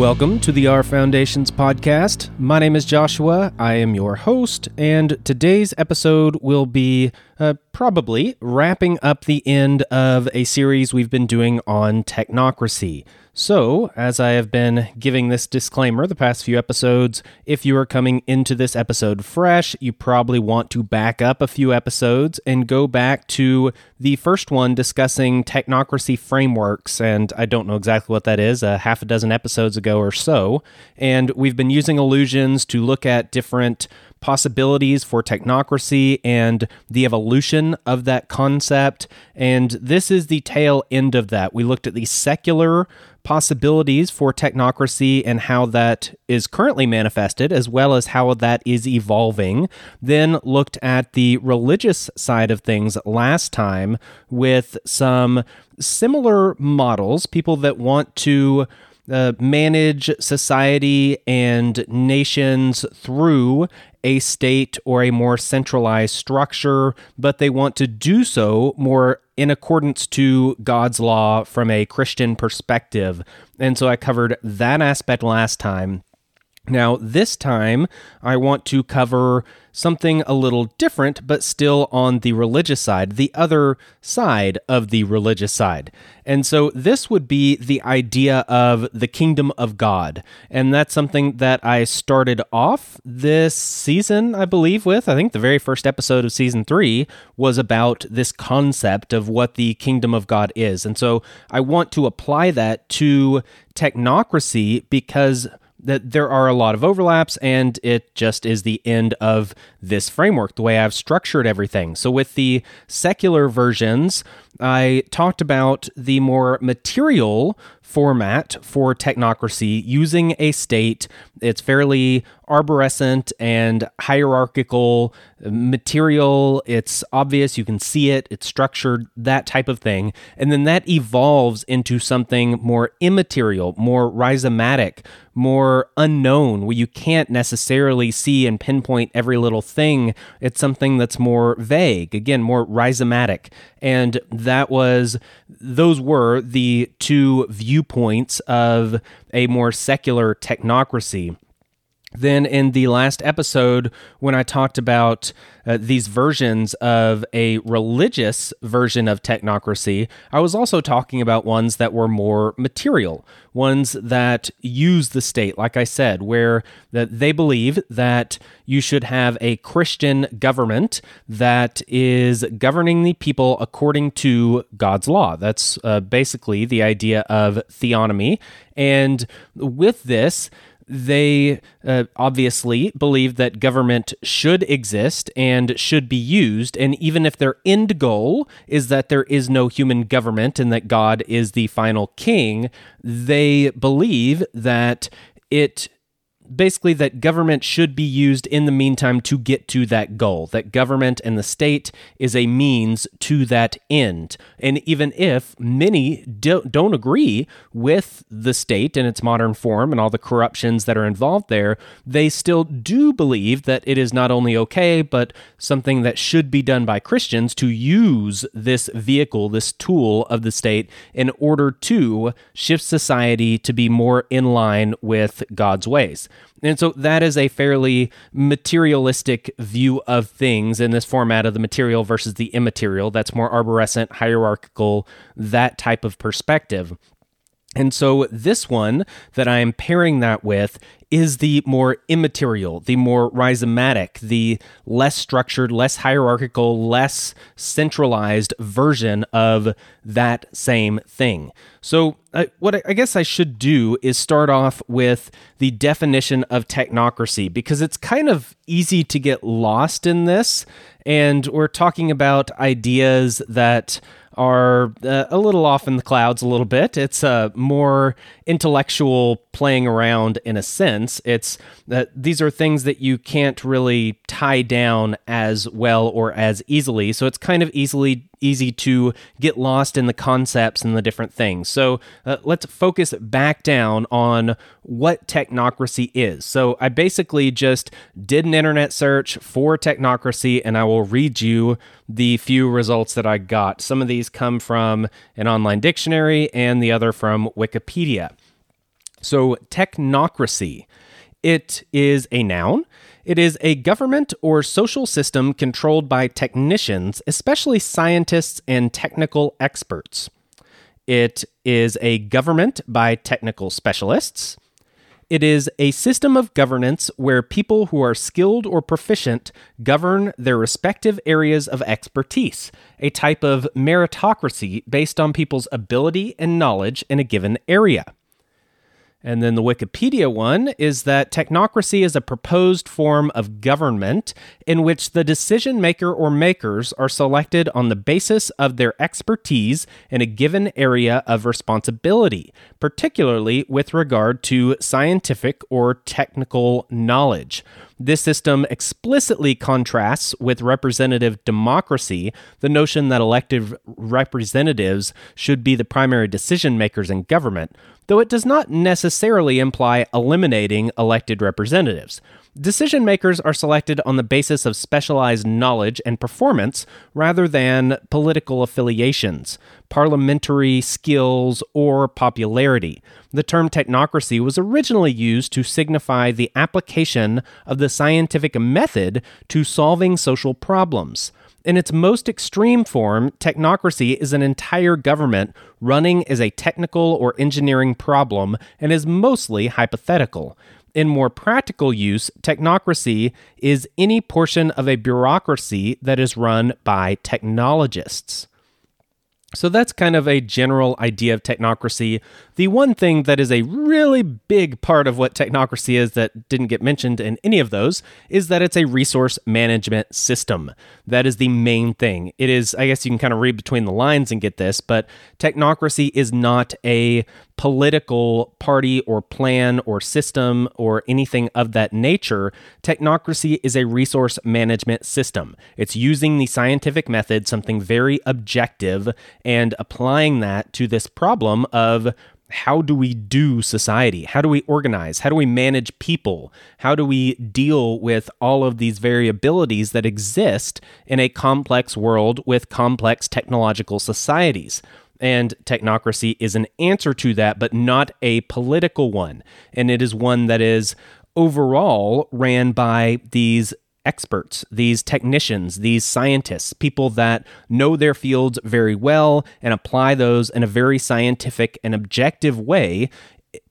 Welcome to the R Foundations podcast. My name is Joshua. I am your host, and today's episode will be uh, probably wrapping up the end of a series we've been doing on technocracy. So, as I have been giving this disclaimer the past few episodes, if you are coming into this episode fresh, you probably want to back up a few episodes and go back to the first one discussing technocracy frameworks. And I don't know exactly what that is, a half a dozen episodes ago or so. And we've been using illusions to look at different possibilities for technocracy and the evolution of that concept. And this is the tail end of that. We looked at the secular possibilities for technocracy and how that is currently manifested, as well as how that is evolving. Then looked at the religious side of things last time with some similar models, people that want to. Uh, manage society and nations through a state or a more centralized structure, but they want to do so more in accordance to God's law from a Christian perspective. And so I covered that aspect last time. Now, this time, I want to cover something a little different, but still on the religious side, the other side of the religious side. And so, this would be the idea of the kingdom of God. And that's something that I started off this season, I believe, with. I think the very first episode of season three was about this concept of what the kingdom of God is. And so, I want to apply that to technocracy because that there are a lot of overlaps and it just is the end of this framework the way I've structured everything. So with the secular versions, I talked about the more material format for technocracy using a state. It's fairly arborescent and hierarchical material. It's obvious, you can see it, it's structured, that type of thing. And then that evolves into something more immaterial, more rhizomatic, more unknown, where you can't necessarily see and pinpoint every little thing. It's something that's more vague, again, more rhizomatic. And that was, those were the two viewpoints of a more secular technocracy. Then, in the last episode, when I talked about uh, these versions of a religious version of technocracy, I was also talking about ones that were more material, ones that use the state, like I said, where that they believe that you should have a Christian government that is governing the people according to God's law. That's uh, basically the idea of theonomy. And with this, they uh, obviously believe that government should exist and should be used. And even if their end goal is that there is no human government and that God is the final king, they believe that it basically that government should be used in the meantime to get to that goal, that government and the state is a means to that end. And even if many do, don't agree with the state in its modern form and all the corruptions that are involved there, they still do believe that it is not only okay, but something that should be done by Christians to use this vehicle, this tool of the state, in order to shift society to be more in line with God's ways. And so that is a fairly materialistic view of things in this format of the material versus the immaterial. That's more arborescent, hierarchical, that type of perspective. And so, this one that I am pairing that with is the more immaterial, the more rhizomatic, the less structured, less hierarchical, less centralized version of that same thing. So, what I guess I should do is start off with the definition of technocracy because it's kind of easy to get lost in this. And we're talking about ideas that are uh, a little off in the clouds a little bit. It's a more intellectual playing around in a sense. It's that uh, these are things that you can't really tie down as well or as easily. So it's kind of easily easy to get lost in the concepts and the different things. So uh, let's focus back down on what technocracy is. So I basically just did an internet search for technocracy and I will read you the few results that I got. Some of these come from an online dictionary and the other from Wikipedia. So, technocracy. It is a noun. It is a government or social system controlled by technicians, especially scientists and technical experts. It is a government by technical specialists. It is a system of governance where people who are skilled or proficient govern their respective areas of expertise, a type of meritocracy based on people's ability and knowledge in a given area. And then the Wikipedia one is that technocracy is a proposed form of government in which the decision maker or makers are selected on the basis of their expertise in a given area of responsibility, particularly with regard to scientific or technical knowledge. This system explicitly contrasts with representative democracy, the notion that elected representatives should be the primary decision makers in government, though it does not necessarily imply eliminating elected representatives. Decision makers are selected on the basis of specialized knowledge and performance rather than political affiliations, parliamentary skills, or popularity. The term technocracy was originally used to signify the application of the scientific method to solving social problems. In its most extreme form, technocracy is an entire government running as a technical or engineering problem and is mostly hypothetical. In more practical use, technocracy is any portion of a bureaucracy that is run by technologists. So that's kind of a general idea of technocracy. The one thing that is a really big part of what technocracy is that didn't get mentioned in any of those is that it's a resource management system. That is the main thing. It is, I guess you can kind of read between the lines and get this, but technocracy is not a political party or plan or system or anything of that nature. Technocracy is a resource management system. It's using the scientific method, something very objective, and applying that to this problem of how do we do society? How do we organize? How do we manage people? How do we deal with all of these variabilities that exist in a complex world with complex technological societies? And technocracy is an answer to that, but not a political one. And it is one that is overall ran by these experts, these technicians, these scientists, people that know their fields very well and apply those in a very scientific and objective way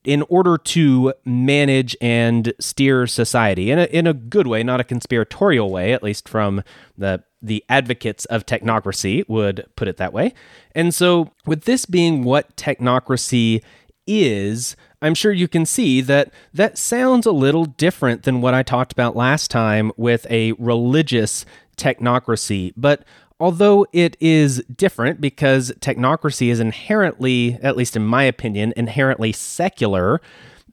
in order to manage and steer society in a, in a good way, not a conspiratorial way, at least from the the advocates of technocracy would put it that way. And so, with this being what technocracy is, I'm sure you can see that that sounds a little different than what I talked about last time with a religious technocracy. But although it is different because technocracy is inherently, at least in my opinion, inherently secular,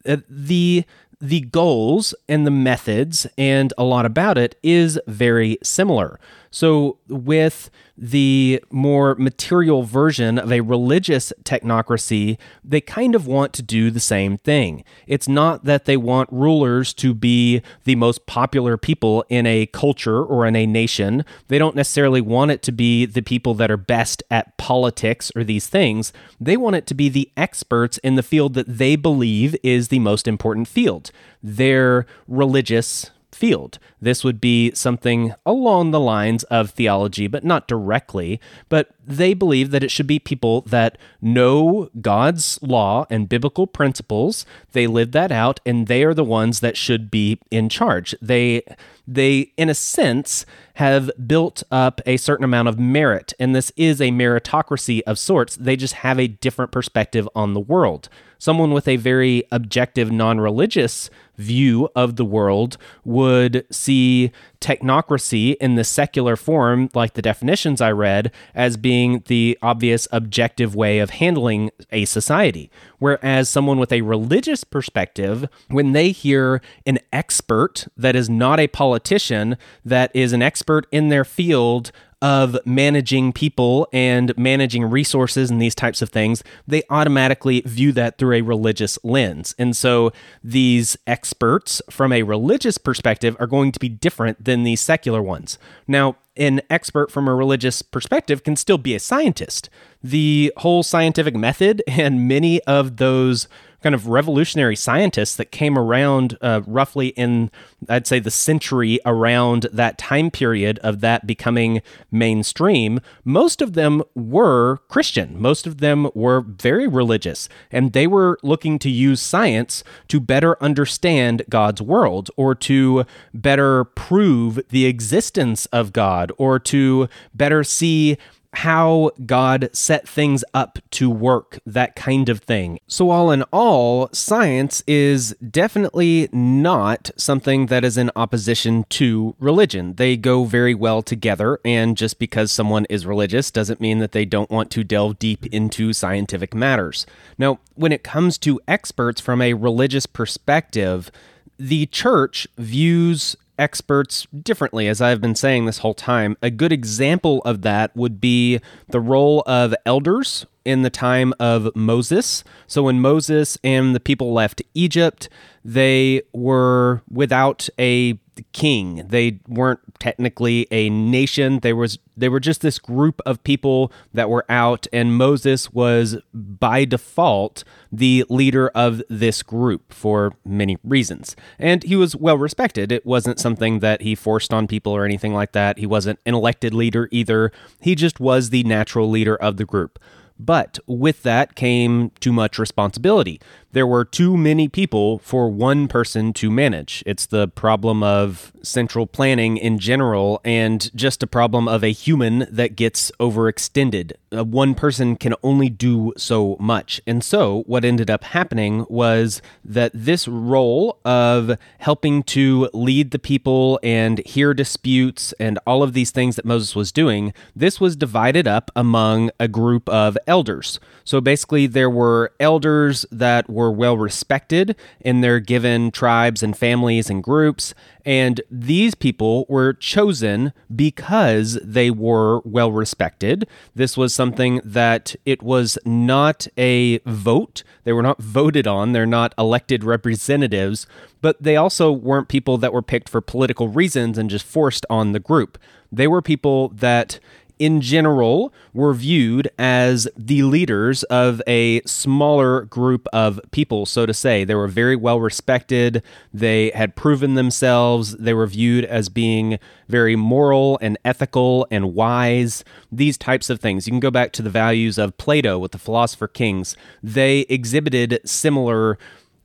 uh, the the goals and the methods and a lot about it is very similar. So, with the more material version of a religious technocracy, they kind of want to do the same thing. It's not that they want rulers to be the most popular people in a culture or in a nation. They don't necessarily want it to be the people that are best at politics or these things. They want it to be the experts in the field that they believe is the most important field. Their religious field. This would be something along the lines of theology, but not directly. But they believe that it should be people that know God's law and biblical principles. They live that out, and they are the ones that should be in charge. They they, in a sense, have built up a certain amount of merit, and this is a meritocracy of sorts. They just have a different perspective on the world. Someone with a very objective, non religious view of the world would see technocracy in the secular form, like the definitions I read, as being the obvious objective way of handling a society. Whereas someone with a religious perspective, when they hear an expert that is not a politician, that is an expert in their field, of managing people and managing resources and these types of things, they automatically view that through a religious lens. And so these experts from a religious perspective are going to be different than these secular ones. Now, an expert from a religious perspective can still be a scientist. The whole scientific method and many of those kind of revolutionary scientists that came around uh, roughly in, I'd say, the century around that time period of that becoming mainstream, most of them were Christian. Most of them were very religious, and they were looking to use science to better understand God's world or to better prove the existence of God or to better see how God set things up to work, that kind of thing. So, all in all, science is definitely not something that is in opposition to religion. They go very well together, and just because someone is religious doesn't mean that they don't want to delve deep into scientific matters. Now, when it comes to experts from a religious perspective, the church views experts differently, as I've been saying this whole time. A good example of that would be the role of elders in the time of Moses. So when Moses and the people left Egypt, they were without a king. They weren't technically a nation. They was they were just this group of people that were out and Moses was by default the leader of this group for many reasons. And he was well respected. It wasn't something that he forced on people or anything like that. He wasn't an elected leader either. He just was the natural leader of the group. But with that came too much responsibility there were too many people for one person to manage. It's the problem of central planning in general, and just a problem of a human that gets overextended. Uh, one person can only do so much. And so, what ended up happening was that this role of helping to lead the people and hear disputes and all of these things that Moses was doing, this was divided up among a group of elders. So basically, there were elders that were well respected in their given tribes and families and groups. And these people were chosen because they were well respected. This was something that it was not a vote. They were not voted on. They're not elected representatives, but they also weren't people that were picked for political reasons and just forced on the group. They were people that in general, were viewed as the leaders of a smaller group of people, so to say. They were very well respected. They had proven themselves. They were viewed as being very moral and ethical and wise. These types of things. You can go back to the values of Plato with the Philosopher Kings. They exhibited similar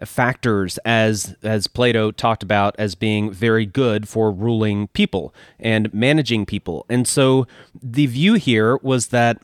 factors as as Plato talked about as being very good for ruling people and managing people. And so the view here was that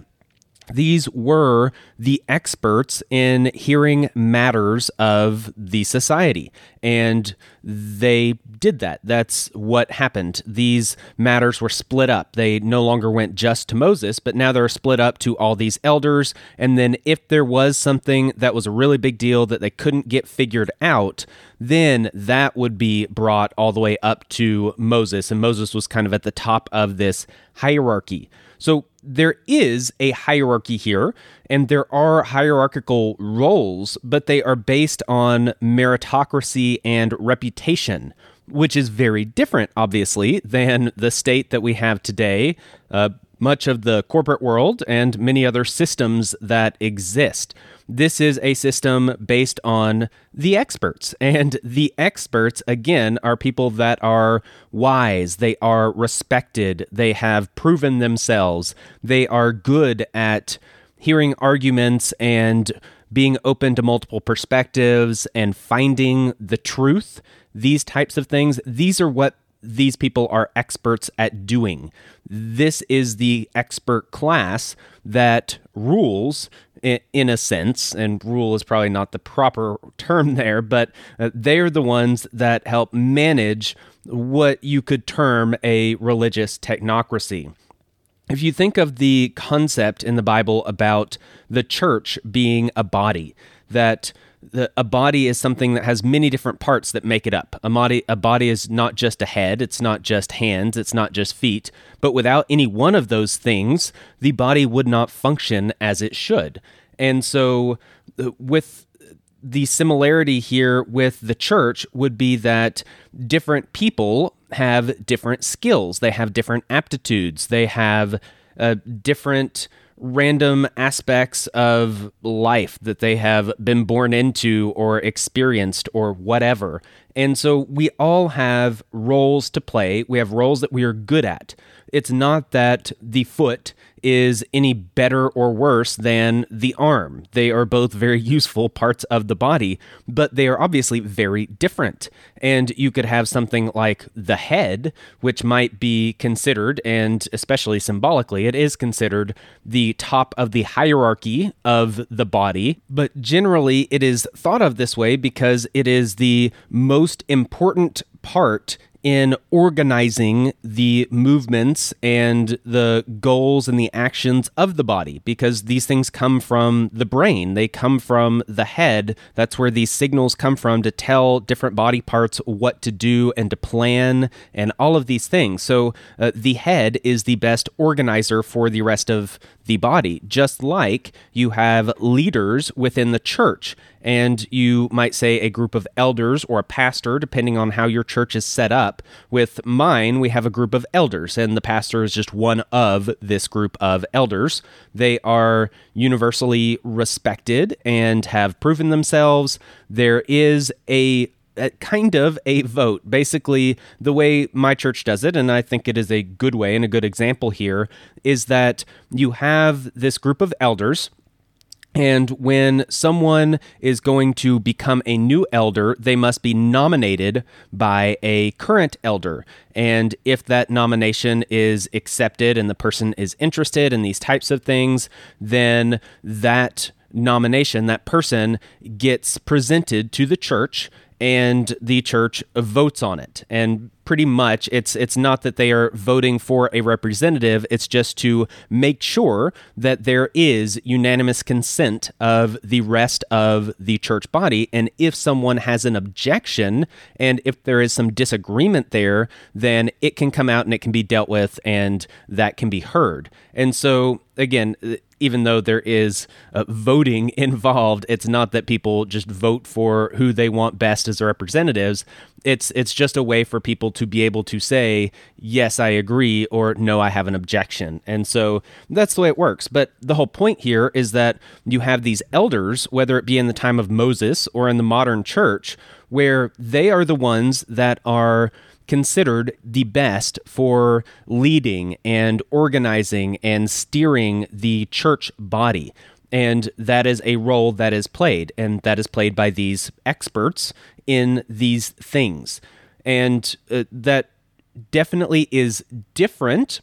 these were the experts in hearing matters of the society. And they did that. That's what happened. These matters were split up. They no longer went just to Moses, but now they're split up to all these elders. And then if there was something that was a really big deal that they couldn't get figured out, then that would be brought all the way up to Moses. And Moses was kind of at the top of this hierarchy. So there is a hierarchy here, and there are hierarchical roles, but they are based on meritocracy and reputation, which is very different, obviously, than the state that we have today. Uh, much of the corporate world and many other systems that exist. This is a system based on the experts. And the experts, again, are people that are wise, they are respected, they have proven themselves, they are good at hearing arguments and being open to multiple perspectives and finding the truth. These types of things, these are what these people are experts at doing. This is the expert class that rules in a sense, and rule is probably not the proper term there, but uh, they're the ones that help manage what you could term a religious technocracy. If you think of the concept in the Bible about the church being a body, that the, a body is something that has many different parts that make it up. A body, a body is not just a head, it's not just hands, it's not just feet, but without any one of those things, the body would not function as it should. And so, uh, with the similarity here with the church would be that different people have different skills, they have different aptitudes, they have uh, different random aspects of life that they have been born into or experienced or whatever. And so we all have roles to play. We have roles that we are good at. It's not that the foot is any better or worse than the arm. They are both very useful parts of the body, but they are obviously very different. And you could have something like the head, which might be considered, and especially symbolically, it is considered the top of the hierarchy of the body. But generally, it is thought of this way because it is the most important part in organizing the movements and the goals and the actions of the body because these things come from the brain. They come from the head. That's where these signals come from to tell different body parts what to do and to plan and all of these things. So uh, the head is the best organizer for the rest of the body, just like you have leaders within the church. And you might say a group of elders or a pastor, depending on how your church is set up. With mine, we have a group of elders, and the pastor is just one of this group of elders. They are universally respected and have proven themselves. There is a kind of a vote. Basically, the way my church does it, and I think it is a good way and a good example here, is that you have this group of elders. And when someone is going to become a new elder, they must be nominated by a current elder. And if that nomination is accepted and the person is interested in these types of things, then that nomination, that person gets presented to the church and the church votes on it. And pretty much it's it's not that they are voting for a representative, it's just to make sure that there is unanimous consent of the rest of the church body and if someone has an objection and if there is some disagreement there, then it can come out and it can be dealt with and that can be heard. And so again, even though there is uh, voting involved, it's not that people just vote for who they want best as representatives. It's it's just a way for people to be able to say yes, I agree, or no, I have an objection. And so that's the way it works. But the whole point here is that you have these elders, whether it be in the time of Moses or in the modern church, where they are the ones that are considered the best for leading and organizing and steering the church body. And that is a role that is played, and that is played by these experts in these things. And uh, that definitely is different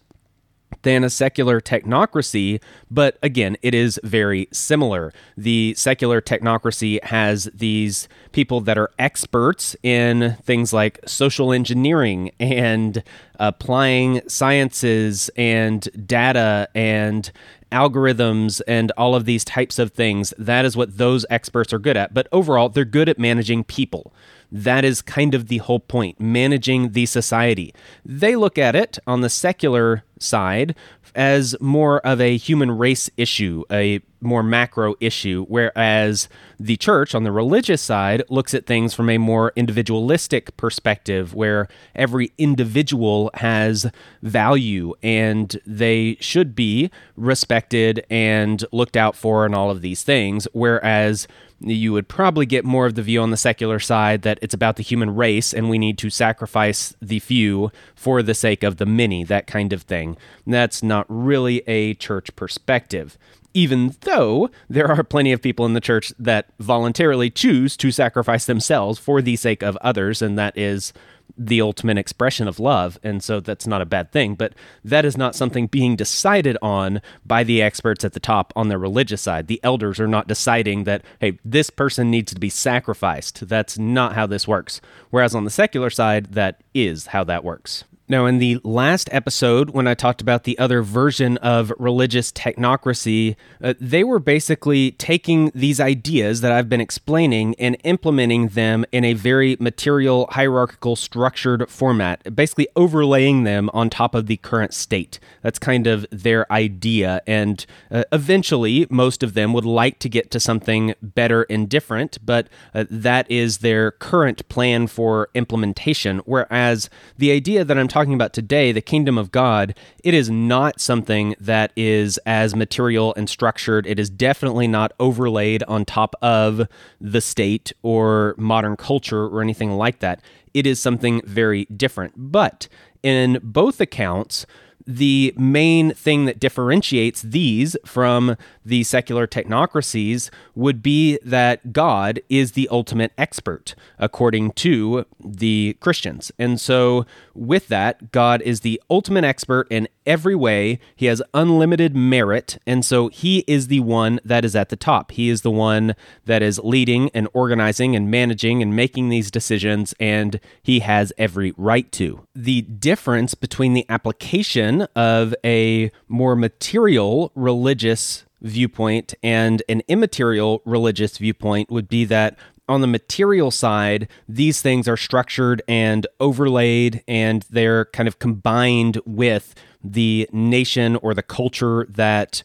than a secular technocracy, but again, it is very similar. The secular technocracy has these people that are experts in things like social engineering and applying sciences and data and algorithms and all of these types of things. That is what those experts are good at. But overall, they're good at managing people. That is kind of the whole point, managing the society. They look at it on the secular side as more of a human race issue, a more macro issue, whereas the church on the religious side looks at things from a more individualistic perspective, where every individual has value and they should be respected and looked out for, and all of these things. Whereas you would probably get more of the view on the secular side that it's about the human race and we need to sacrifice the few for the sake of the many, that kind of thing. That's not really a church perspective. Even though there are plenty of people in the church that voluntarily choose to sacrifice themselves for the sake of others, and that is the ultimate expression of love. And so that's not a bad thing, but that is not something being decided on by the experts at the top on the religious side. The elders are not deciding that, hey, this person needs to be sacrificed. That's not how this works. Whereas on the secular side, that is how that works. Now, in the last episode, when I talked about the other version of religious technocracy, uh, they were basically taking these ideas that I've been explaining and implementing them in a very material, hierarchical, structured format, basically overlaying them on top of the current state. That's kind of their idea. And uh, eventually, most of them would like to get to something better and different, but uh, that is their current plan for implementation. Whereas the idea that I'm talking about today, the kingdom of God, it is not something that is as material and structured. It is definitely not overlaid on top of the state or modern culture or anything like that. It is something very different. But in both accounts, the main thing that differentiates these from the secular technocracies would be that God is the ultimate expert, according to the Christians. And so, with that, God is the ultimate expert in every way. He has unlimited merit. And so, he is the one that is at the top. He is the one that is leading and organizing and managing and making these decisions, and he has every right to. The difference between the application of a more material religious viewpoint and an immaterial religious viewpoint would be that on the material side, these things are structured and overlaid and they're kind of combined with the nation or the culture that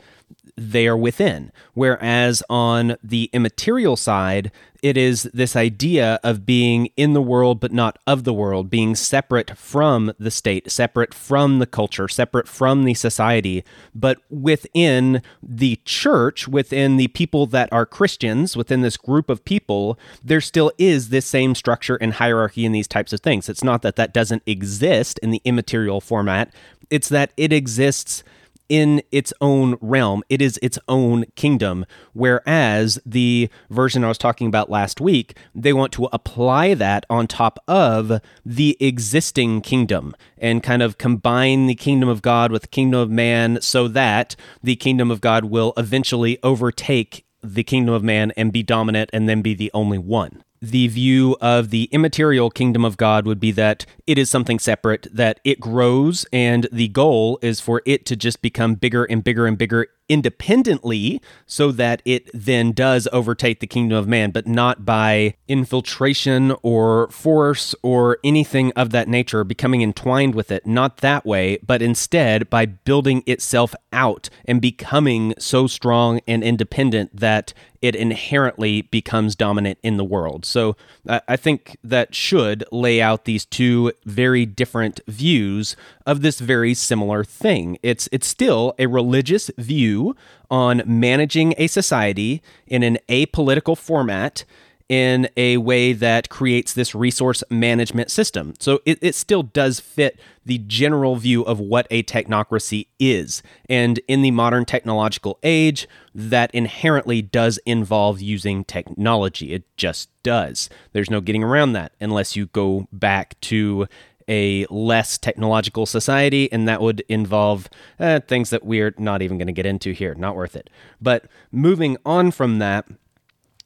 they are within. Whereas on the immaterial side, it is this idea of being in the world but not of the world, being separate from the state, separate from the culture, separate from the society, but within the church, within the people that are Christians, within this group of people, there still is this same structure and hierarchy in these types of things. It's not that that doesn't exist in the immaterial format, it's that it exists in its own realm. It is its own kingdom. Whereas the version I was talking about last week, they want to apply that on top of the existing kingdom and kind of combine the kingdom of God with the kingdom of man so that the kingdom of God will eventually overtake the kingdom of man and be dominant and then be the only one the view of the immaterial kingdom of God would be that it is something separate, that it grows, and the goal is for it to just become bigger and bigger and bigger independently so that it then does overtake the kingdom of man, but not by infiltration or force or anything of that nature, becoming entwined with it. Not that way, but instead by building itself out and becoming so strong and independent that it inherently becomes dominant in the world. So I think that should lay out these two very different views of this very similar thing. It's it's still a religious view on managing a society in an apolitical format in a way that creates this resource management system. So it, it still does fit the general view of what a technocracy is. And in the modern technological age, that inherently does involve using technology. It just does. There's no getting around that unless you go back to a less technological society, and that would involve uh, things that we're not even going to get into here. Not worth it. But moving on from that,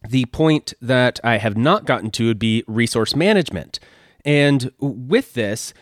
the point that I have not gotten to would be resource management. And with this,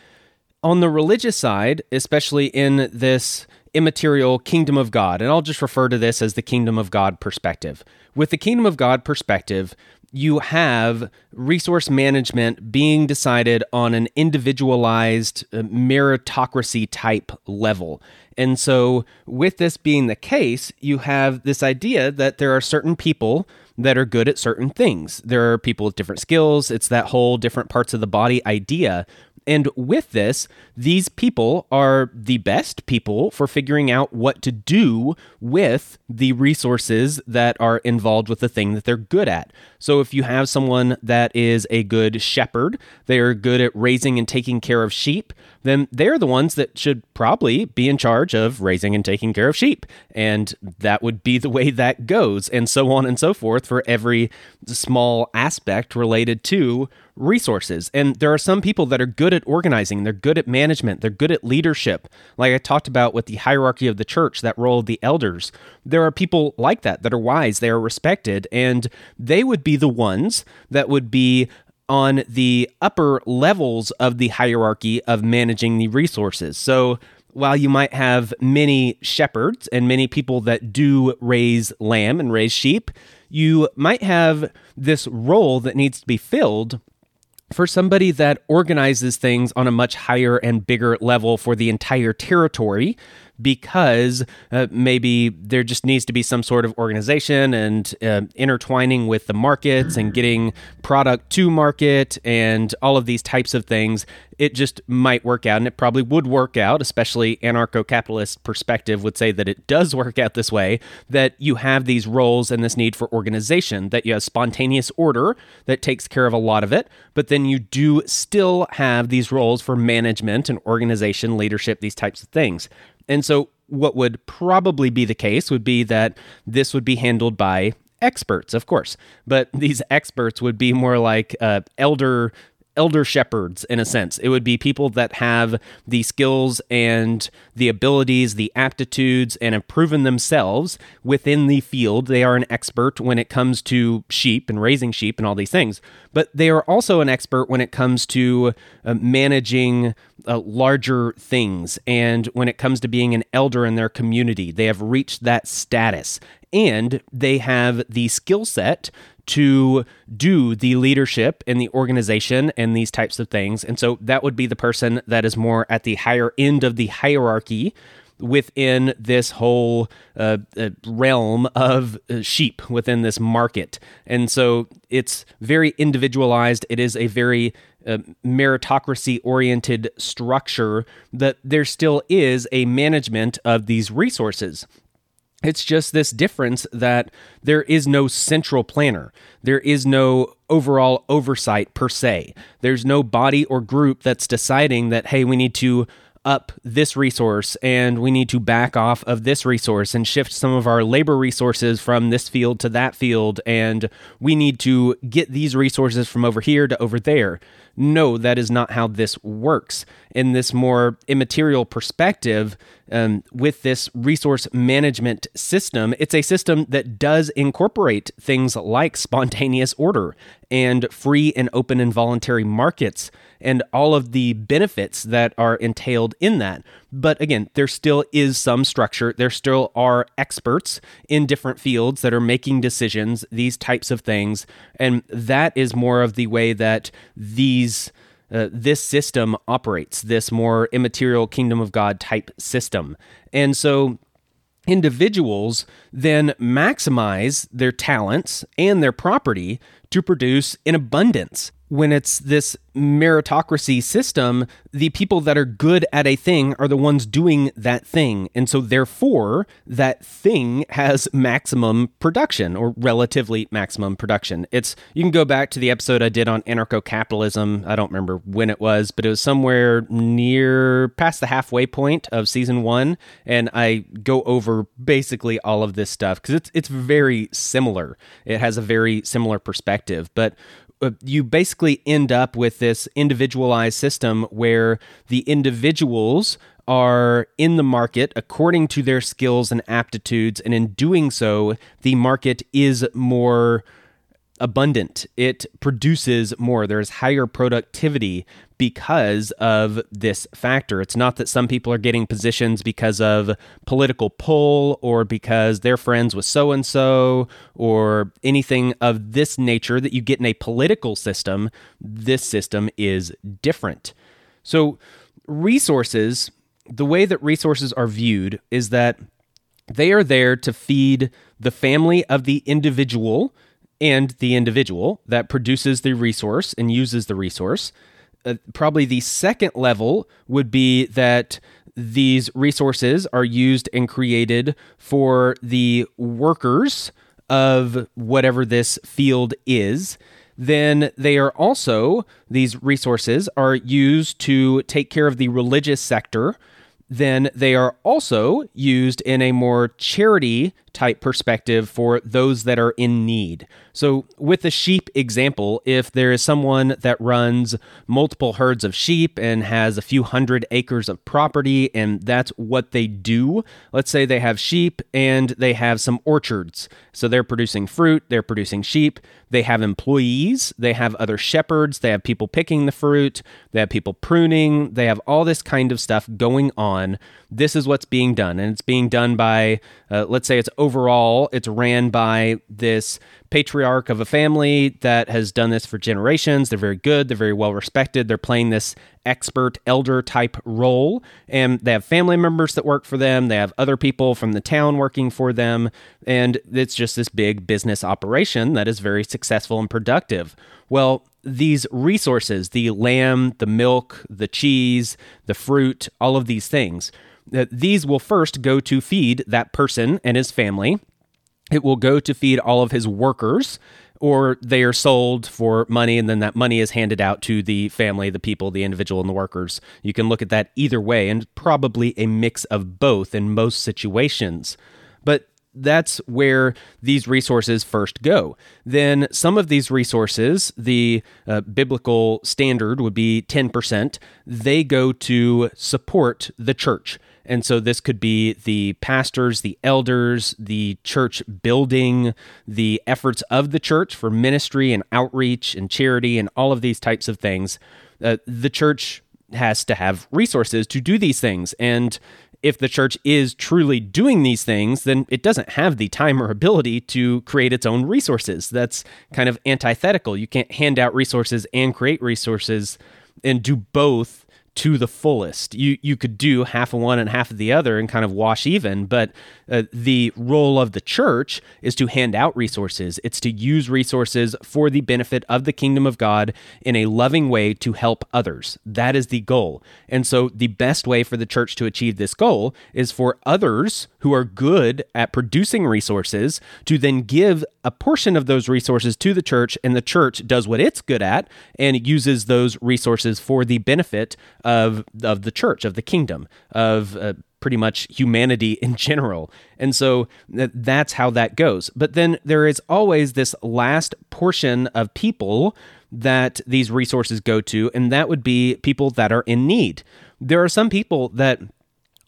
on the religious side, especially in this immaterial kingdom of God, and I'll just refer to this as the kingdom of God perspective. With the kingdom of God perspective, you have resource management being decided on an individualized uh, meritocracy type level. And so, with this being the case, you have this idea that there are certain people that are good at certain things. There are people with different skills. It's that whole different parts of the body idea and with this, these people are the best people for figuring out what to do with the resources that are involved with the thing that they're good at. So, if you have someone that is a good shepherd, they are good at raising and taking care of sheep, then they're the ones that should probably be in charge of raising and taking care of sheep. And that would be the way that goes, and so on and so forth for every small aspect related to resources. And there are some people that are good at organizing, they're good at management, they're good at leadership. Like I talked about with the hierarchy of the church, that role of the elders. There are people like that that are wise, they are respected, and they would be the ones that would be on the upper levels of the hierarchy of managing the resources. So while you might have many shepherds and many people that do raise lamb and raise sheep, you might have this role that needs to be filled for somebody that organizes things on a much higher and bigger level for the entire territory, because uh, maybe there just needs to be some sort of organization and uh, intertwining with the markets and getting product to market and all of these types of things it just might work out and it probably would work out especially anarcho-capitalist perspective would say that it does work out this way that you have these roles and this need for organization that you have spontaneous order that takes care of a lot of it but then you do still have these roles for management and organization leadership these types of things and so what would probably be the case would be that this would be handled by experts, of course, but these experts would be more like uh, elder elder shepherds in a sense. It would be people that have the skills and the abilities, the aptitudes, and have proven themselves within the field. They are an expert when it comes to sheep and raising sheep and all these things. But they are also an expert when it comes to uh, managing uh, larger things and when it comes to being an elder in their community. They have reached that status and they have the skill set to do the leadership in the organization and these types of things. And so that would be the person that is more at the higher end of the hierarchy within this whole uh, uh, realm of uh, sheep within this market. And so it's very individualized. It is a very uh, meritocracy oriented structure that there still is a management of these resources. It's just this difference that there is no central planner. There is no overall oversight per se. There's no body or group that's deciding that, hey, we need to up this resource and we need to back off of this resource and shift some of our labor resources from this field to that field and we need to get these resources from over here to over there no, that is not how this works. In this more immaterial perspective, um, with this resource management system, it's a system that does incorporate things like spontaneous order and free and open and voluntary markets and all of the benefits that are entailed in that. But again, there still is some structure. There still are experts in different fields that are making decisions, these types of things. And that is more of the way that these. Uh, this system operates, this more immaterial kingdom of God type system. And so individuals then maximize their talents and their property to produce in abundance when it's this meritocracy system, the people that are good at a thing are the ones doing that thing. And so, therefore, that thing has maximum production or relatively maximum production. It's, you can go back to the episode I did on anarcho capitalism. I don't remember when it was, but it was somewhere near past the halfway point of season one. And I go over basically all of this stuff because it's, it's very similar. It has a very similar perspective. But Uh, you basically end up with this individualized system where the individuals are in the market according to their skills and aptitudes and in doing so the market is more abundant. It produces more. There's higher productivity because of this factor. It's not that some people are getting positions because of political pull or because they're friends with so and so or anything of this nature that you get in a political system. This system is different. So, resources, the way that resources are viewed is that they are there to feed the family of the individual and the individual that produces the resource and uses the resource. Uh, probably the second level would be that these resources are used and created for the workers of whatever this field is. Then they are also, these resources are used to take care of the religious sector then they are also used in a more charity type perspective for those that are in need. So, with the sheep example, if there is someone that runs multiple herds of sheep and has a few hundred acres of property, and that's what they do, let's say they have sheep and they have some orchards. So, they're producing fruit, they're producing sheep, they have employees, they have other shepherds, they have people picking the fruit, they have people pruning, they have all this kind of stuff going on. This is what's being done, and it's being done by, uh, let's say it's overall, it's ran by this patriarch of a family that has done this for generations. They're very good, they're very well respected. They're playing this expert elder type role, and they have family members that work for them. They have other people from the town working for them, and it's just this big business operation that is very successful and productive. Well, these resources the lamb, the milk, the cheese, the fruit, all of these things these will first go to feed that person and his family. It will go to feed all of his workers, or they are sold for money, and then that money is handed out to the family, the people, the individual, and the workers. You can look at that either way, and probably a mix of both in most situations. But that's where these resources first go. Then some of these resources, the uh, biblical standard would be 10%, they go to support the church. And so this could be the pastors, the elders, the church building, the efforts of the church for ministry and outreach and charity and all of these types of things. Uh, the church has to have resources to do these things. And if the church is truly doing these things, then it doesn't have the time or ability to create its own resources. That's kind of antithetical. You can't hand out resources and create resources and do both to the fullest. You you could do half of one and half of the other and kind of wash even, but uh, the role of the church is to hand out resources. It's to use resources for the benefit of the kingdom of God in a loving way to help others. That is the goal. And so the best way for the church to achieve this goal is for others who are good at producing resources to then give a portion of those resources to the church and the church does what it's good at and uses those resources for the benefit of of the church, of the kingdom, of uh, pretty much humanity in general. And so that's how that goes. But then there is always this last portion of people that these resources go to, and that would be people that are in need. There are some people that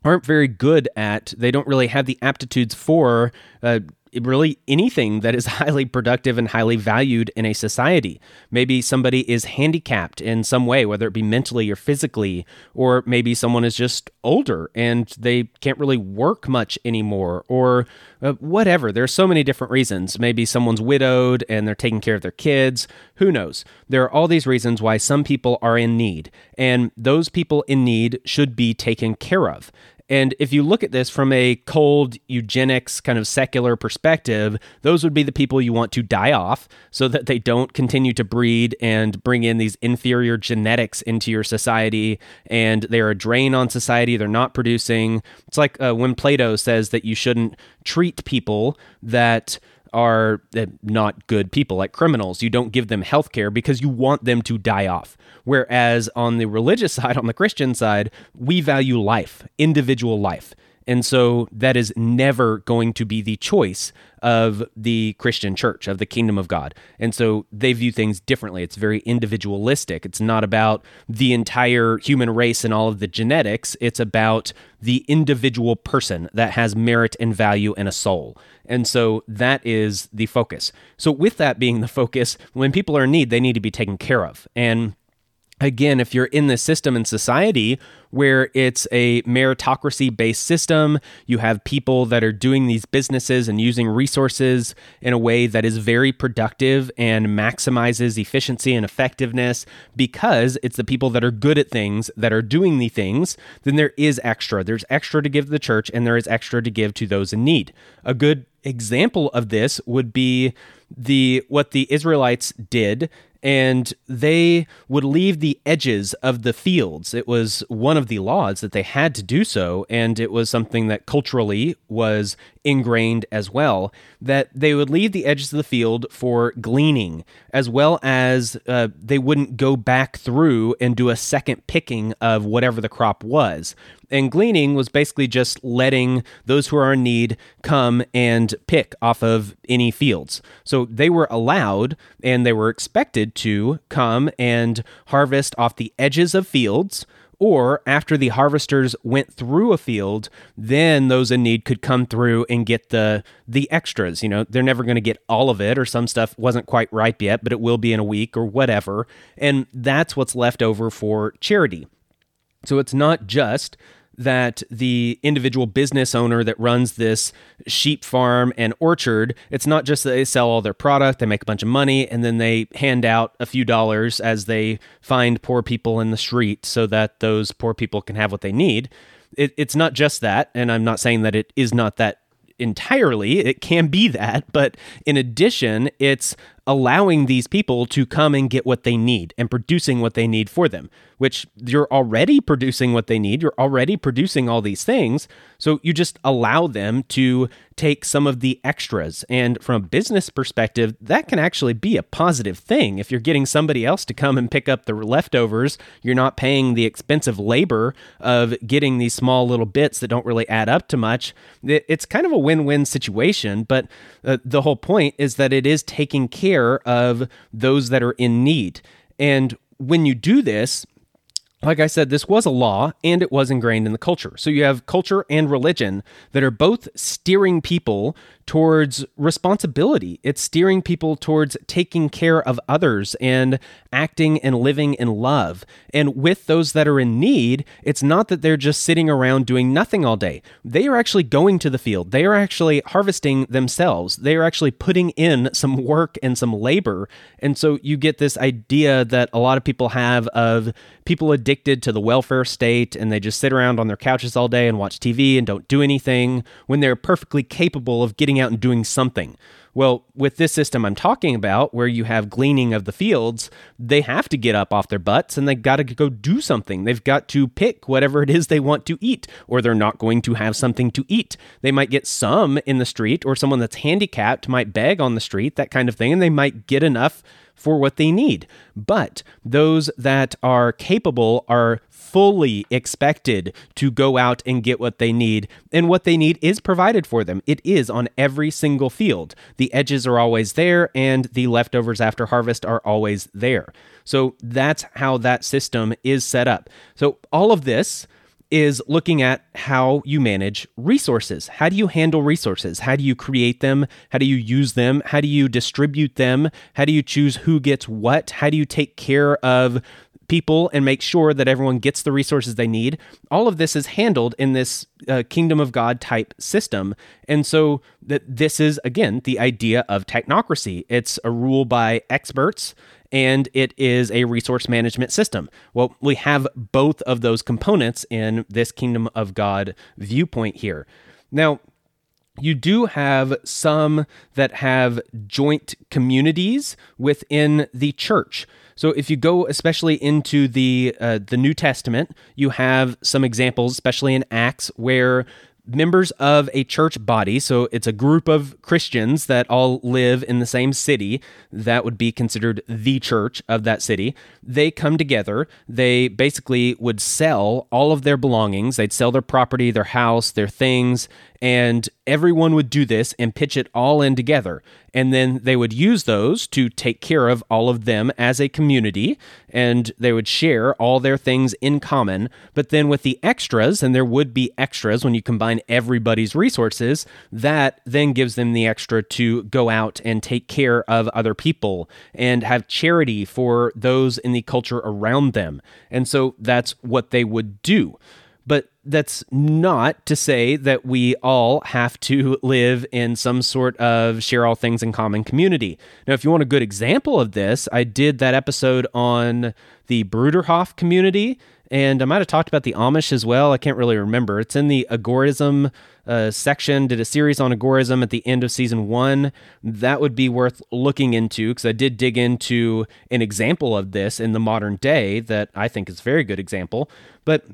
aren't very good at, they don't really have the aptitudes for uh, really anything that is highly productive and highly valued in a society. Maybe somebody is handicapped in some way, whether it be mentally or physically, or maybe someone is just older and they can't really work much anymore, or uh, whatever. There are so many different reasons. Maybe someone's widowed and they're taking care of their kids. Who knows? There are all these reasons why some people are in need, and those people in need should be taken care of. And if you look at this from a cold eugenics kind of secular perspective, those would be the people you want to die off so that they don't continue to breed and bring in these inferior genetics into your society and they're a drain on society. They're not producing. It's like uh, when Plato says that you shouldn't treat people that are uh, not good people, like criminals. You don't give them health care because you want them to die off. Whereas on the religious side, on the Christian side, we value life, individual life. And so that is never going to be the choice of the Christian church, of the kingdom of God. And so they view things differently. It's very individualistic. It's not about the entire human race and all of the genetics, it's about the individual person that has merit and value and a soul. And so that is the focus. So, with that being the focus, when people are in need, they need to be taken care of. And again, if you're in this system in society where it's a meritocracy based system, you have people that are doing these businesses and using resources in a way that is very productive and maximizes efficiency and effectiveness because it's the people that are good at things that are doing the things, then there is extra. There's extra to give to the church and there is extra to give to those in need. A good example of this would be the what the Israelites did and they would leave the edges of the fields. It was one of the laws that they had to do so, and it was something that culturally was ingrained as well that they would leave the edges of the field for gleaning, as well as uh, they wouldn't go back through and do a second picking of whatever the crop was. And gleaning was basically just letting those who are in need come and pick off of any fields. So they were allowed and they were expected to come and harvest off the edges of fields or after the harvesters went through a field then those in need could come through and get the the extras. You know they're never going to get all of it or some stuff wasn't quite ripe yet but it will be in a week or whatever. And that's what's left over for charity so it's not just that the individual business owner that runs this sheep farm and orchard, it's not just that they sell all their product, they make a bunch of money, and then they hand out a few dollars as they find poor people in the street so that those poor people can have what they need. It, it's not just that, and I'm not saying that it is not that entirely. It can be that. But in addition, it's allowing these people to come and get what they need and producing what they need for them, which you're already producing what they need. You're already producing all these things. So you just allow them to take some of the extras. And from a business perspective, that can actually be a positive thing. If you're getting somebody else to come and pick up the leftovers, you're not paying the expensive labor of getting these small little bits that don't really add up to much. It's kind of a win win situation. But uh, the whole point is that it is taking care care of those that are in need. And when you do this, like I said, this was a law and it was ingrained in the culture. So you have culture and religion that are both steering people towards responsibility. It's steering people towards taking care of others and acting and living in love. And with those that are in need, it's not that they're just sitting around doing nothing all day. They are actually going to the field, they are actually harvesting themselves, they are actually putting in some work and some labor. And so you get this idea that a lot of people have of people addicted to the welfare state and they just sit around on their couches all day and watch TV and don't do anything when they're perfectly capable of getting out and doing something. Well, with this system I'm talking about, where you have gleaning of the fields, they have to get up off their butts and they got to go do something. They've got to pick whatever it is they want to eat, or they're not going to have something to eat. They might get some in the street, or someone that's handicapped might beg on the street, that kind of thing, and they might get enough for what they need. But those that are capable are fully expected to go out and get what they need. And what they need is provided for them. It is on every single field. The edges are always there, and the leftovers after harvest are always there. So that's how that system is set up. So all of this is looking at how you manage resources. How do you handle resources? How do you create them? How do you use them? How do you distribute them? How do you choose who gets what? How do you take care of people and make sure that everyone gets the resources they need. All of this is handled in this uh, kingdom of God type system. And so that this is again the idea of technocracy. It's a rule by experts and it is a resource management system. Well, we have both of those components in this kingdom of God viewpoint here. Now, you do have some that have joint communities within the church. So if you go especially into the uh, the New Testament, you have some examples, especially in Acts, where members of a church body, so it's a group of Christians that all live in the same city, that would be considered the church of that city. They come together. They basically would sell all of their belongings. They'd sell their property, their house, their things, and everyone would do this and pitch it all in together. And then they would use those to take care of all of them as a community, and they would share all their things in common. But then with the extras, and there would be extras when you combine everybody's resources, that then gives them the extra to go out and take care of other people and have charity for those in the culture around them. And so that's what they would do. But that's not to say that we all have to live in some sort of share all things in common community. Now, if you want a good example of this, I did that episode on the Bruderhof community, and I might have talked about the Amish as well. I can't really remember. It's in the agorism uh, section. Did a series on agorism at the end of season one. That would be worth looking into because I did dig into an example of this in the modern day that I think is a very good example. But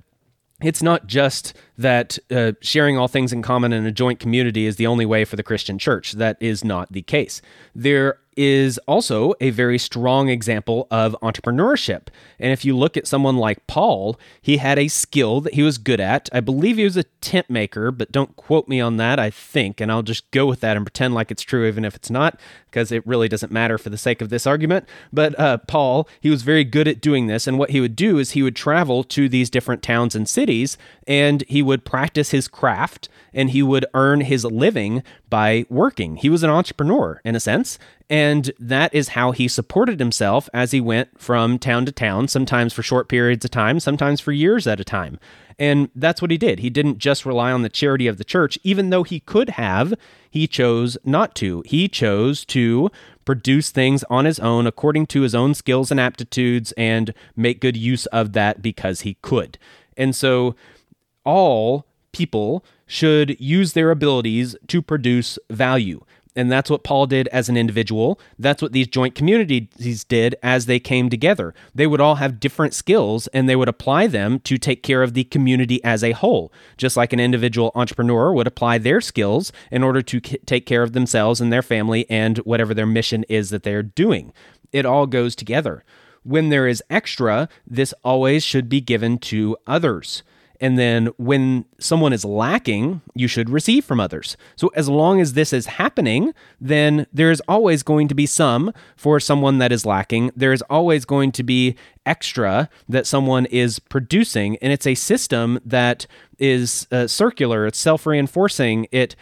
it's not just that uh, sharing all things in common in a joint community is the only way for the Christian church. That is not the case. There is also a very strong example of entrepreneurship. And if you look at someone like Paul, he had a skill that he was good at. I believe he was a tent maker, but don't quote me on that, I think. And I'll just go with that and pretend like it's true, even if it's not, because it really doesn't matter for the sake of this argument. But uh, Paul, he was very good at doing this. And what he would do is he would travel to these different towns and cities and he would practice his craft and he would earn his living by working. He was an entrepreneur in a sense, and that is how he supported himself as he went from town to town, sometimes for short periods of time, sometimes for years at a time. And that's what he did. He didn't just rely on the charity of the church, even though he could have, he chose not to. He chose to produce things on his own according to his own skills and aptitudes and make good use of that because he could. And so all people should use their abilities to produce value. And that's what Paul did as an individual. That's what these joint communities did as they came together. They would all have different skills and they would apply them to take care of the community as a whole, just like an individual entrepreneur would apply their skills in order to k- take care of themselves and their family and whatever their mission is that they're doing. It all goes together. When there is extra, this always should be given to others. And then when someone is lacking, you should receive from others. So as long as this is happening, then there's always going to be some for someone that is lacking. There's always going to be extra that someone is producing. And it's a system that is uh, circular, it's self reinforcing. It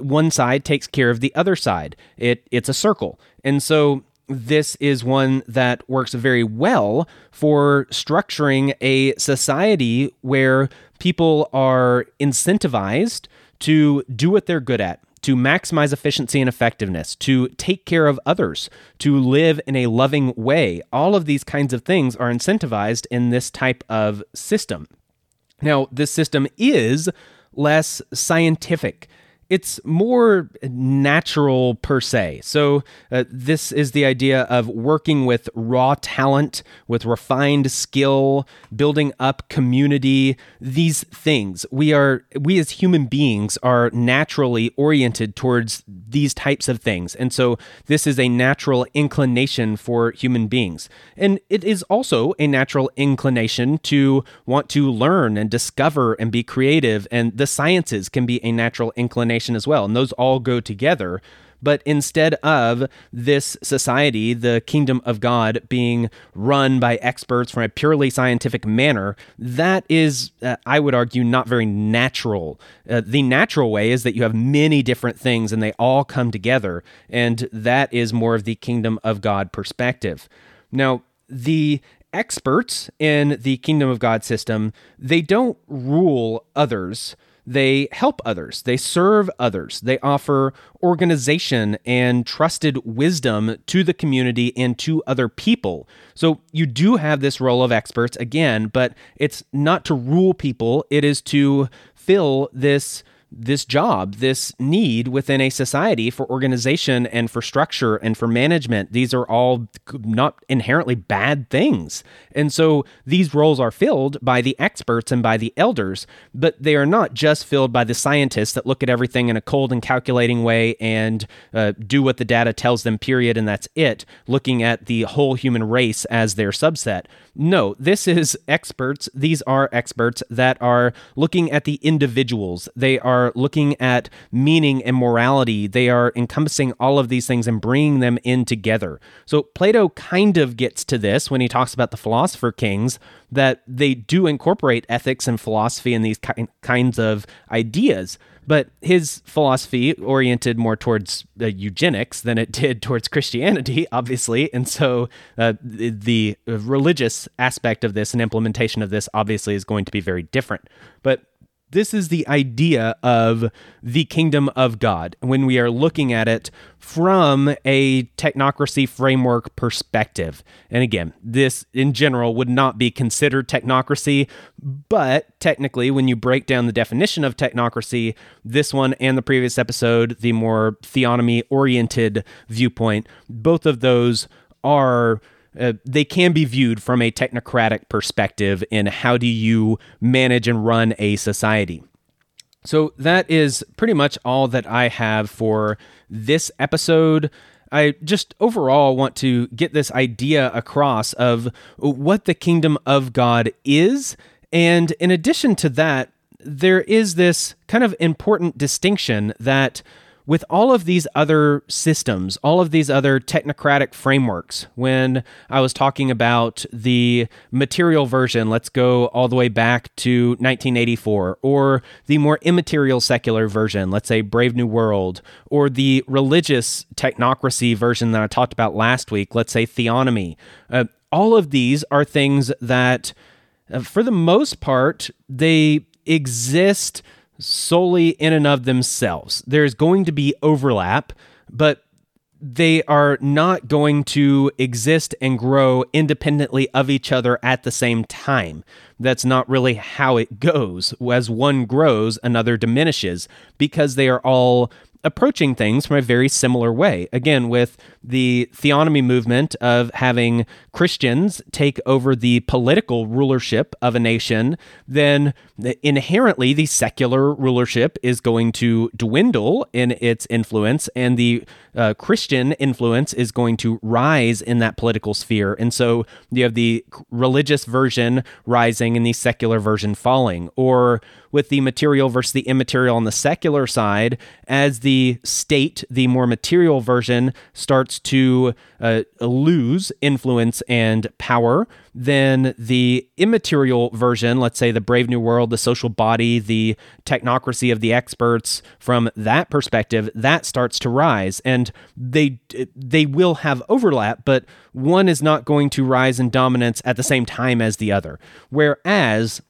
one side takes care of the other side. It it's a circle. And so this is one that works very well for structuring a society where people are incentivized to do what they're good at, to maximize efficiency and effectiveness, to take care of others, to live in a loving way. All of these kinds of things are incentivized in this type of system. Now, this system is less scientific it's more natural per se. So, uh, this is the idea of working with raw talent, with refined skill, building up community, these things. We are, we as human beings are naturally oriented towards these types of things. And so, this is a natural inclination for human beings. And it is also a natural inclination to want to learn and discover and be creative. And the sciences can be a natural inclination as well. And those all go together. But instead of this society, the kingdom of God, being run by experts from a purely scientific manner, that is, uh, I would argue, not very natural. Uh, the natural way is that you have many different things and they all come together. And that is more of the kingdom of God perspective. Now, the experts in the kingdom of God system, they don't rule others they help others, they serve others, they offer organization and trusted wisdom to the community and to other people. So you do have this role of experts again, but it's not to rule people, it is to fill this this job, this need within a society for organization and for structure and for management. These are all not inherently bad things. And so these roles are filled by the experts and by the elders, but they are not just filled by the scientists that look at everything in a cold and calculating way and uh, do what the data tells them, period, and that's it, looking at the whole human race as their subset. No, this is experts. These are experts that are looking at the individuals. They are looking at meaning and morality. They are encompassing all of these things and bringing them in together. So Plato kind of gets to this when he talks about the philosopher kings that they do incorporate ethics and philosophy and these ki- kinds of ideas. But his philosophy oriented more towards uh, eugenics than it did towards Christianity, obviously. And so uh, the religious aspect of this and implementation of this obviously is going to be very different. But this is the idea of the kingdom of God when we are looking at it from a technocracy framework perspective. And again, this in general would not be considered technocracy, but technically, when you break down the definition of technocracy, this one and the previous episode, the more theonomy oriented viewpoint, both of those are uh, they can be viewed from a technocratic perspective in how do you manage and run a society. So that is pretty much all that I have for this episode. I just overall want to get this idea across of what the kingdom of God is. And in addition to that, there is this kind of important distinction that with all of these other systems, all of these other technocratic frameworks, when I was talking about the material version, let's go all the way back to 1984, or the more immaterial secular version, let's say Brave New World, or the religious technocracy version that I talked about last week, let's say Theonomy. Uh, all of these are things that, uh, for the most part, they exist solely in and of themselves. There's going to be overlap, but they are not going to exist and grow independently of each other at the same time. That's not really how it goes. As one grows, another diminishes because they are all approaching things from a very similar way. Again, with the theonomy movement of having Christians take over the political rulership of a nation, then inherently the secular rulership is going to dwindle in its influence, and the uh, Christian influence is going to rise in that political sphere. And so you have the religious version rising and the secular version falling, or with the material versus the immaterial on the secular side, as the state, the more material version, starts to uh, lose influence and power, then the immaterial version, let's say the Brave New World, the social body, the technocracy of the experts, from that perspective, that starts to rise. And they they will have overlap, but one is not going to rise in dominance at the same time as the other. Whereas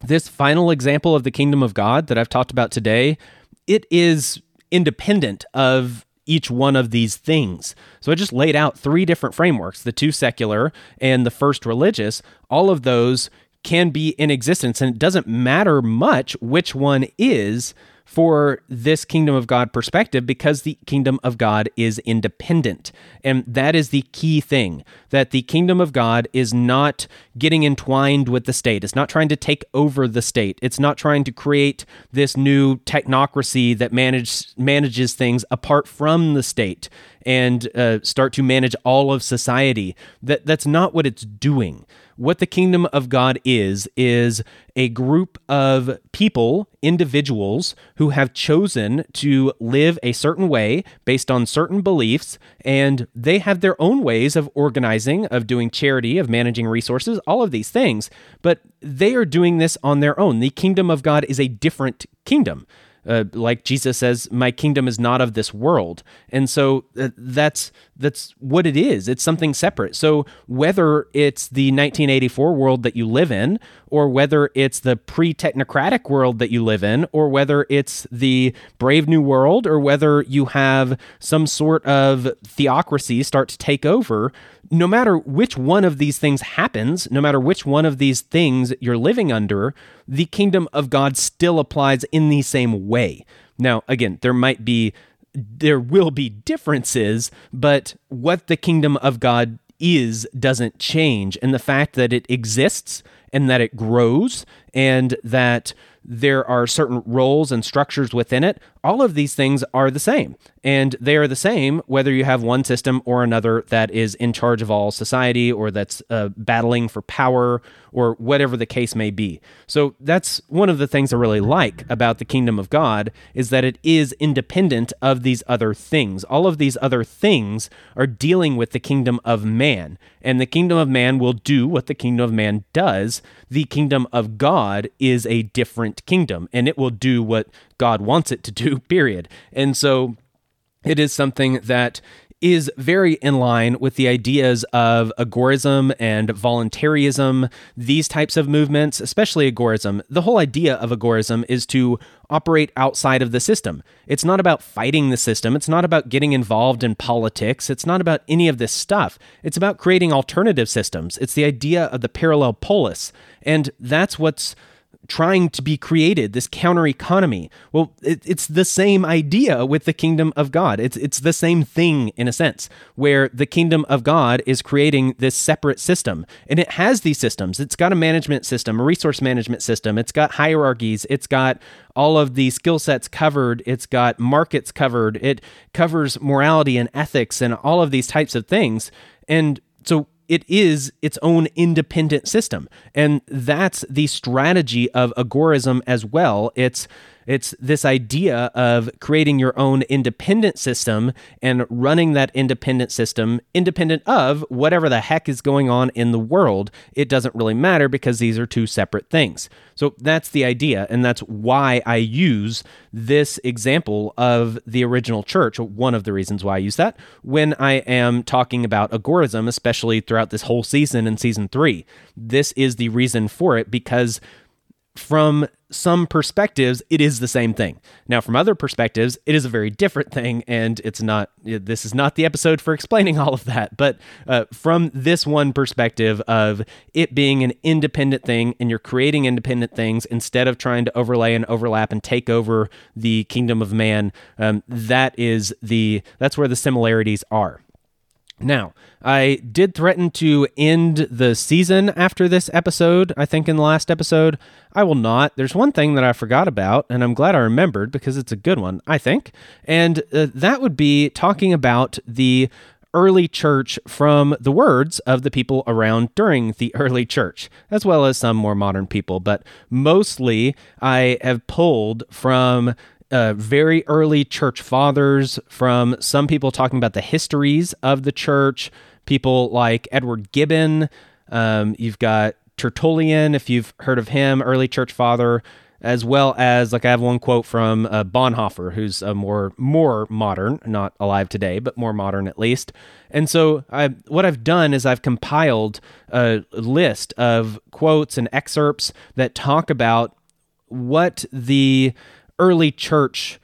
this final example of the kingdom of God that I've talked about today, it is independent of each one of these things. So I just laid out three different frameworks the two secular and the first religious. All of those can be in existence, and it doesn't matter much which one is for this kingdom of God perspective because the kingdom of God is independent. And that is the key thing that the kingdom of God is not getting entwined with the state. It's not trying to take over the state. It's not trying to create this new technocracy that manage, manages things apart from the state and uh, start to manage all of society. That, that's not what it's doing what the kingdom of God is, is a group of people, individuals, who have chosen to live a certain way based on certain beliefs, and they have their own ways of organizing, of doing charity, of managing resources, all of these things, but they are doing this on their own. The kingdom of God is a different kingdom. Uh, like Jesus says, "My kingdom is not of this world," and so uh, that's that's what it is. It's something separate. So whether it's the 1984 world that you live in, or whether it's the pre-technocratic world that you live in, or whether it's the brave new world, or whether you have some sort of theocracy start to take over, no matter which one of these things happens, no matter which one of these things you're living under, the kingdom of God still applies in the same way. Now, again, there might be there will be differences, but what the kingdom of God is doesn't change. And the fact that it exists and that it grows and that there are certain roles and structures within it, all of these things are the same. And they are the same whether you have one system or another that is in charge of all society or that's uh, battling for power or whatever the case may be. So that's one of the things I really like about the kingdom of God is that it is independent of these other things. All of these other things are dealing with the kingdom of man, and the kingdom of man will do what the kingdom of man does. The kingdom of God is a different kingdom, and it will do what God wants it to do, period. And so it is something that is very in line with the ideas of agorism and voluntarism, these types of movements, especially agorism. The whole idea of agorism is to operate outside of the system. It's not about fighting the system. It's not about getting involved in politics. It's not about any of this stuff. It's about creating alternative systems. It's the idea of the parallel polis. And that's what's trying to be created, this counter economy. Well, it, it's the same idea with the kingdom of God. It's it's the same thing in a sense, where the kingdom of God is creating this separate system, and it has these systems. It's got a management system, a resource management system. It's got hierarchies. It's got all of the skill sets covered. It's got markets covered. It covers morality and ethics and all of these types of things. And so it is its own independent system. And that's the strategy of agorism as well. It's It's this idea of creating your own independent system and running that independent system independent of whatever the heck is going on in the world. It doesn't really matter because these are two separate things. So that's the idea. And that's why I use this example of the original church. One of the reasons why I use that when I am talking about agorism, especially throughout this whole season and season three. This is the reason for it because from some perspectives, it is the same thing. Now, from other perspectives, it is a very different thing, and it's not, this is not the episode for explaining all of that. But uh, from this one perspective of it being an independent thing, and you're creating independent things instead of trying to overlay and overlap and take over the kingdom of man, um, that is the, that's where the similarities are. Now, I did threaten to end the season after this episode, I think in the last episode. I will not. There's one thing that I forgot about, and I'm glad I remembered because it's a good one, I think. And uh, that would be talking about the early church from the words of the people around during the early church, as well as some more modern people. But mostly, I have pulled from uh, very early church fathers, from some people talking about the histories of the church, people like Edward Gibbon. Um, you've got Tertullian, if you've heard of him, early church father, as well as like I have one quote from uh, Bonhoeffer, who's a more more modern, not alive today, but more modern at least. And so I, what I've done is I've compiled a list of quotes and excerpts that talk about what the early church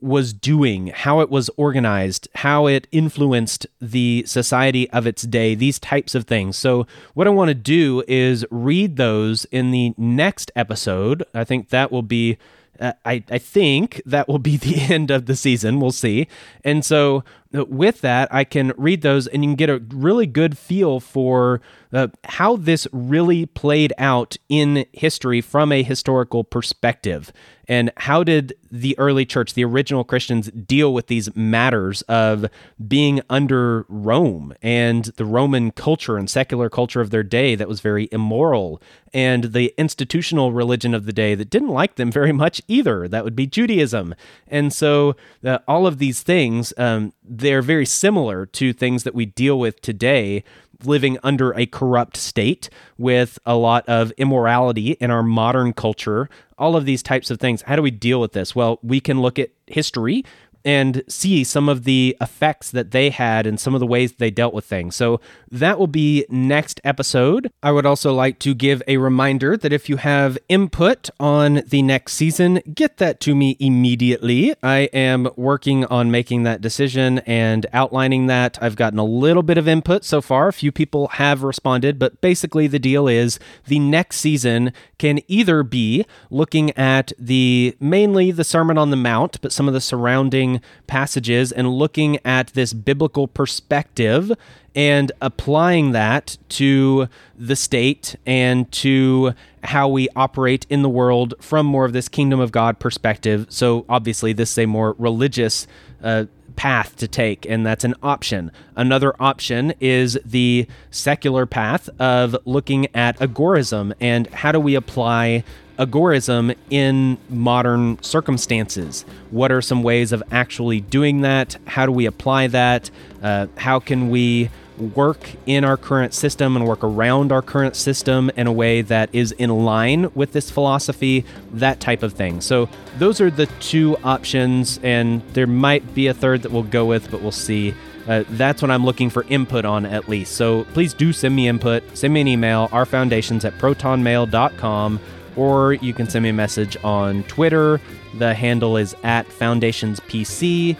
was doing, how it was organized, how it influenced the society of its day, these types of things. So, what I want to do is read those in the next episode. I think that will be. Uh, I, I think that will be the end of the season. We'll see. And so, uh, with that, I can read those and you can get a really good feel for uh, how this really played out in history from a historical perspective. And how did the early church, the original Christians, deal with these matters of being under Rome and the Roman culture and secular culture of their day that was very immoral, and the institutional religion of the day that didn't like them very much either? That would be Judaism. And so, uh, all of these things, um, they're very similar to things that we deal with today living under a corrupt state with a lot of immorality in our modern culture, all of these types of things. How do we deal with this? Well, we can look at history and see some of the effects that they had and some of the ways they dealt with things. So that will be next episode. I would also like to give a reminder that if you have input on the next season, get that to me immediately. I am working on making that decision and outlining that. I've gotten a little bit of input so far. A few people have responded, but basically the deal is the next season can either be looking at the mainly the Sermon on the Mount, but some of the surrounding passages and looking at this biblical perspective and applying that to the state and to how we operate in the world from more of this kingdom of God perspective. So, obviously, this is a more religious uh, path to take, and that's an option. Another option is the secular path of looking at agorism and how do we apply agorism in modern circumstances. What are some ways of actually doing that? How do we apply that? Uh, how can we work in our current system and work around our current system in a way that is in line with this philosophy, that type of thing. So, those are the two options, and there might be a third that we'll go with, but we'll see. Uh, that's what I'm looking for input on at least. So please do send me input. Send me an email, ourfoundations at protonmail.com or you can send me a message on Twitter. The handle is at FoundationsPC,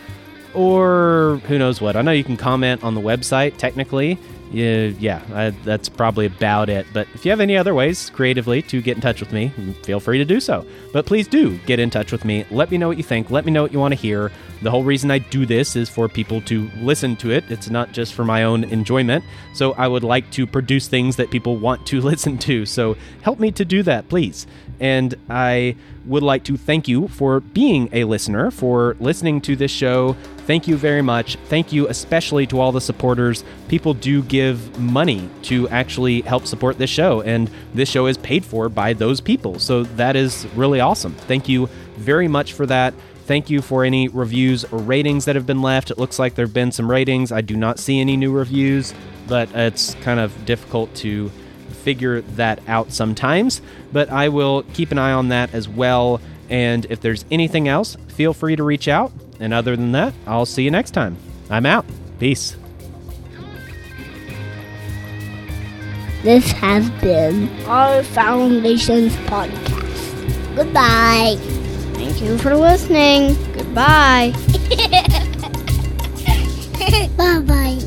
or who knows what. I know you can comment on the website technically. Yeah, yeah I, that's probably about it. But if you have any other ways creatively to get in touch with me, feel free to do so. But please do get in touch with me. Let me know what you think. Let me know what you want to hear. The whole reason I do this is for people to listen to it. It's not just for my own enjoyment. So I would like to produce things that people want to listen to. So help me to do that, please. And I would like to thank you for being a listener, for listening to this show. Thank you very much. Thank you especially to all the supporters. People do give money to actually help support this show, and this show is paid for by those people. So that is really awesome. Thank you very much for that. Thank you for any reviews or ratings that have been left. It looks like there have been some ratings. I do not see any new reviews, but it's kind of difficult to figure that out sometimes. But I will keep an eye on that as well. And if there's anything else, feel free to reach out. And other than that, I'll see you next time. I'm out. Peace. This has been our Foundations podcast. Goodbye. Thank you for listening. Goodbye. bye bye.